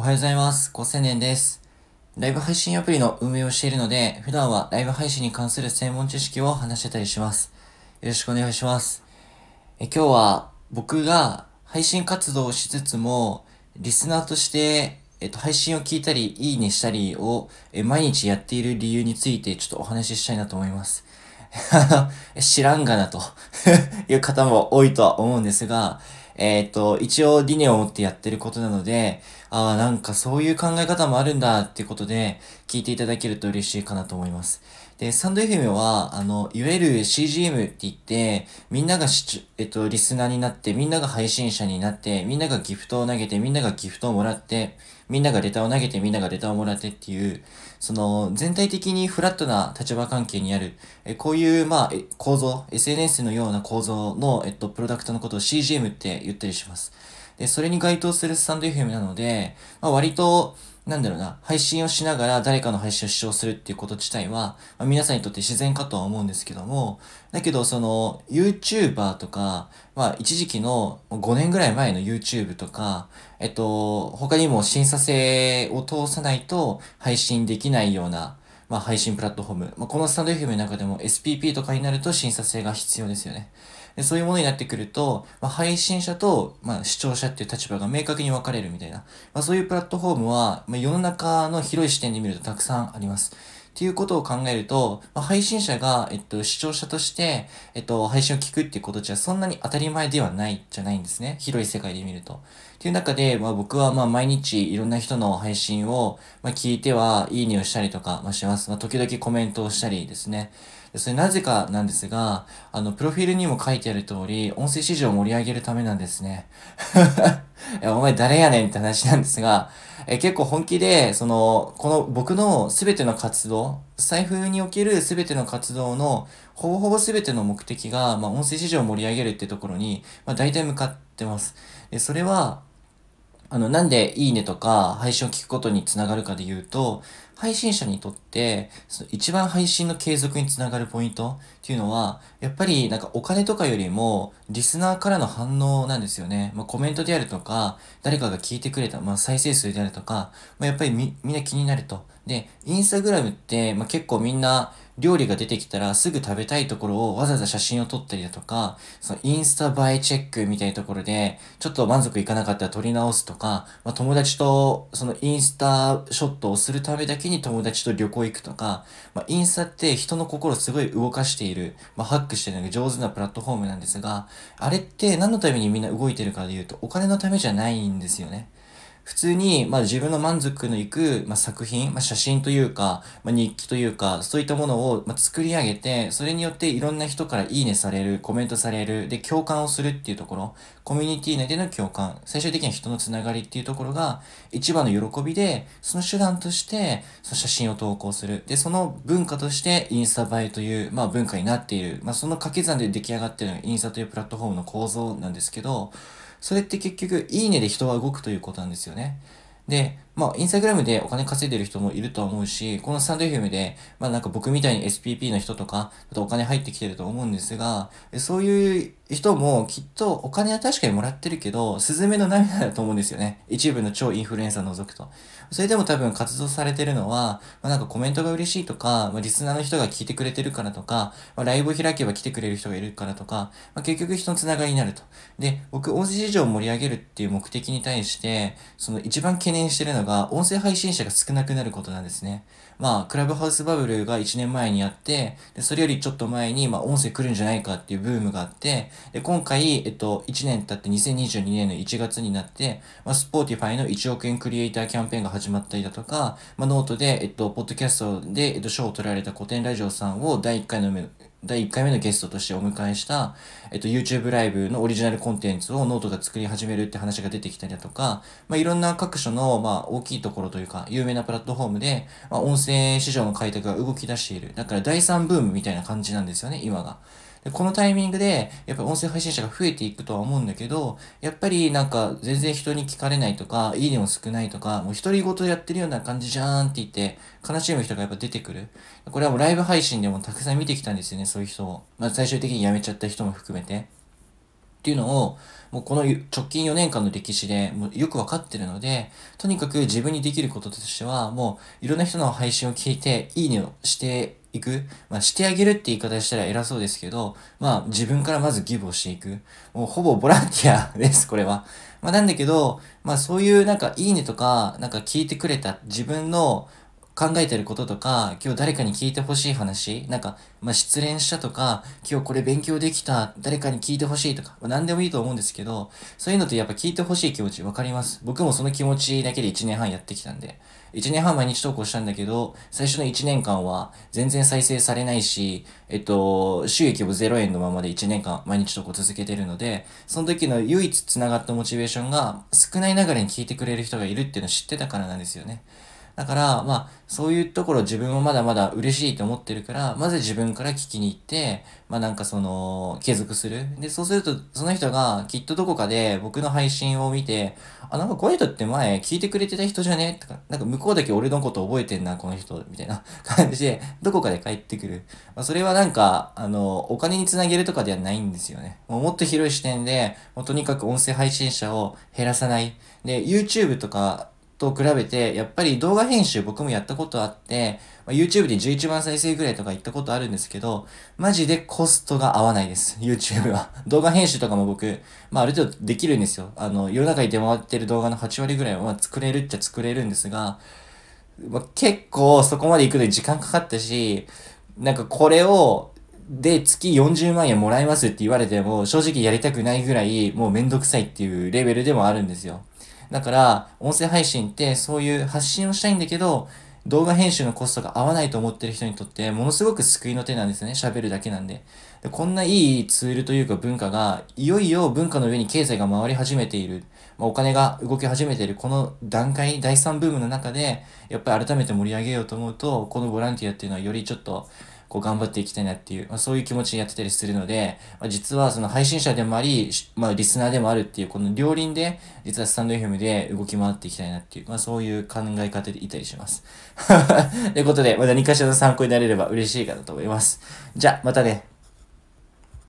おはようございます。高青年です。ライブ配信アプリの運営をしているので、普段はライブ配信に関する専門知識を話してたりします。よろしくお願いします。え今日は僕が配信活動をしつつも、リスナーとして、えっと、配信を聞いたり、いいねしたりをえ毎日やっている理由についてちょっとお話ししたいなと思います。知らんがなと いう方も多いとは思うんですが、えっ、と、一応理念を持ってやってることなので、ああ、なんかそういう考え方もあるんだってことで、聞いていただけると嬉しいかなと思います。で、サンド FM は、あの、いわゆる CGM って言って、みんながし、えっと、リスナーになって、みんなが配信者になって、みんながギフトを投げて、みんながギフトをもらって、みんながレターを投げて、みんながレターをもらってっていう、その、全体的にフラットな立場関係にある、えこういう、まあ、構造、SNS のような構造の、えっと、プロダクトのことを CGM って言ったりします。で、それに該当するスタンド FM なので、まあ、割と、なんだろうな、配信をしながら誰かの配信を視聴するっていうこと自体は、まあ、皆さんにとって自然かとは思うんですけども、だけどその YouTuber とか、まあ一時期の5年ぐらい前の YouTube とか、えっと、他にも審査制を通さないと配信できないような、まあ配信プラットフォーム。まあ、このスタンド FM の中でも SPP とかになると審査制が必要ですよね。でそういうものになってくると、まあ、配信者と、まあ、視聴者っていう立場が明確に分かれるみたいな、まあ、そういうプラットフォームは、まあ、世の中の広い視点で見るとたくさんあります。っていうことを考えると、まあ、配信者が、えっと、視聴者として、えっと、配信を聞くっていうことじゃそんなに当たり前ではないじゃないんですね。広い世界で見ると。っていう中で、まあ、僕はまあ毎日いろんな人の配信を、まあ、聞いてはいいねをしたりとか、まあ、します。まあ、時々コメントをしたりですね。それなぜかなんですが、あの、プロフィールにも書いてある通り、音声市場を盛り上げるためなんですね。いやお前誰やねんって話なんですが、え結構本気で、その、この僕のすべての活動、財布におけるすべての活動の、ほぼほぼすべての目的が、まあ、音声市場を盛り上げるってところに、まあ、大体向かってます。で、それは、あの、なんでいいねとか配信を聞くことにつながるかで言うと、配信者にとって、その一番配信の継続につながるポイントっていうのは、やっぱりなんかお金とかよりも、リスナーからの反応なんですよね。まあ、コメントであるとか、誰かが聞いてくれた、まあ、再生数であるとか、まあ、やっぱりみ、みんな気になると。で、インスタグラムって、まあ、結構みんな、料理が出てきたらすぐ食べたいところをわざわざ写真を撮ったりだとか、そのインスタ映えチェックみたいなところで、ちょっと満足いかなかったら撮り直すとか、まあ、友達とそのインスタショットをするためだけに友達と旅行行くとか、まあ、インスタって人の心をすごい動かしている、まあ、ハックしてるのが上手なプラットフォームなんですが、あれって何のためにみんな動いてるかで言うと、お金のためじゃないんですよね。普通に、まあ自分の満足のいく、まあ、作品、まあ、写真というか、まあ、日記というか、そういったものを、まあ、作り上げて、それによっていろんな人からいいねされる、コメントされる、で、共感をするっていうところ、コミュニティ内での共感、最終的には人のつながりっていうところが、一番の喜びで、その手段として、その写真を投稿する。で、その文化として、インスタ映えという、まあ文化になっている。まあその掛け算で出来上がっているのがインスタというプラットフォームの構造なんですけど、それって結局、いいねで人は動くということなんですよね。で、まあ、インスタグラムでお金稼いでる人もいると思うし、このスタンド FM で、まあなんか僕みたいに SPP の人とか、あとお金入ってきてると思うんですが、そういう人もきっとお金は確かにもらってるけど、スズメの涙だと思うんですよね。一部の超インフルエンサー除くと。それでも多分活動されてるのは、まあなんかコメントが嬉しいとか、まあリスナーの人が聞いてくれてるからとか、まあライブを開けば来てくれる人がいるからとか、まあ結局人のつながりになると。で、僕、音声市場を盛り上げるっていう目的に対して、その一番懸念してるのが、音声配信者が少なくなることなんですね。まあ、クラブハウスバブルが1年前にあって、で、それよりちょっと前に、まあ、音声来るんじゃないかっていうブームがあって、で、今回、えっと、1年経って2022年の1月になって、まあ、 Spotify の1億円クリエイターキャンペーンが始まったりだとか、まあ、ノートで、えっと、ポッドキャストで、えっと、賞を取られたコテンラジオさんを第1回の目第1回目のゲストとしてお迎えした、えっと、YouTube ライブのオリジナルコンテンツをノートが作り始めるって話が出てきたりだとか、まあ、いろんな各所の、まあ、大きいところというか、有名なプラットフォームで、まあ、音声市場の開拓が動き出している。だから第3ブームみたいな感じなんですよね、今が。でこのタイミングで、やっぱり音声配信者が増えていくとは思うんだけど、やっぱりなんか全然人に聞かれないとか、いいねも少ないとか、もう独り言やってるような感じじゃーんって言って、悲しむ人がやっぱ出てくる。これはもうライブ配信でもたくさん見てきたんですよね、そういう人を。まあ最終的に辞めちゃった人も含めて。っていうのを、もうこの直近4年間の歴史でもうよくわかってるので、とにかく自分にできることとしては、もういろんな人の配信を聞いて、いいねをしていく？まあ、してあげるって言い方したら偉そうですけど、まあ、自分からまずギブをしていく。もうほぼボランティアです、これは。まあ、なんだけど、まあ、そういうなんか、いいねとか、なんか聞いてくれた自分の、考えてることとか、今日誰かに聞いてほしい話、なんか、まあ、失恋したとか、今日これ勉強できた、誰かに聞いてほしいとか、まあ、何でもいいと思うんですけど、そういうのってやっぱ聞いてほしい気持ちわかります。僕もその気持ちだけで1年半やってきたんで。1年半毎日投稿したんだけど、最初の1年間は全然再生されないし、えっと、収益も0円のままで1年間毎日投稿続けてるので、その時の唯一繋がったモチベーションが少ないながらに聞いてくれる人がいるっていうのを知ってたからなんですよね。だから、まあ、そういうところ自分もまだまだ嬉しいと思ってるから、まず自分から聞きに行って、まあなんかその、継続する。で、そうすると、その人がきっとどこかで僕の配信を見て、あ、なんかこの人って前聞いてくれてた人じゃね？とか、なんか向こうだけ俺のこと覚えてんな、この人、みたいな 感じで、どこかで帰ってくる。まあ、それはなんか、あの、お金につなげるとかではないんですよね。もうもっと広い視点で、もうとにかく音声配信者を減らさない。で、YouTube とか、と比べて、やっぱり動画編集僕もやったことあって、ま、YouTube で11万再生ぐらいとか言ったことあるんですけど、マジでコストが合わないです。YouTube は。動画編集とかも僕、まあある程度できるんですよ。あの、世の中に出回ってる動画の8割ぐらいは、作れるっちゃ作れるんですが、まあ、結構そこまで行くのに時間かかったし、なんかこれを、で、月40万円もらえますって言われても、正直やりたくないぐらい、もうめんどくさいっていうレベルでもあるんですよ。だから、音声配信ってそういう発信をしたいんだけど、動画編集のコストが合わないと思ってる人にとって、ものすごく救いの手なんですね。喋るだけなんで。でこんないいツールというか文化が、いよいよ文化の上に経済が回り始めている。まあ、お金が動き始めているこの段階、第3ブームの中で、やっぱり改めて盛り上げようと思うと、このボランティアっていうのはよりちょっと、こう頑張っていきたいなっていう、まあ、そういう気持ちでやってたりするので、まあ、実はその配信者でもあり、まあリスナーでもあるっていう、この両輪で、実はスタンド FM で動き回っていきたいなっていう、まあそういう考え方でいたりします。ということで、まあ、何かしらの参考になれれば嬉しいかなと思います。じゃあ、またね。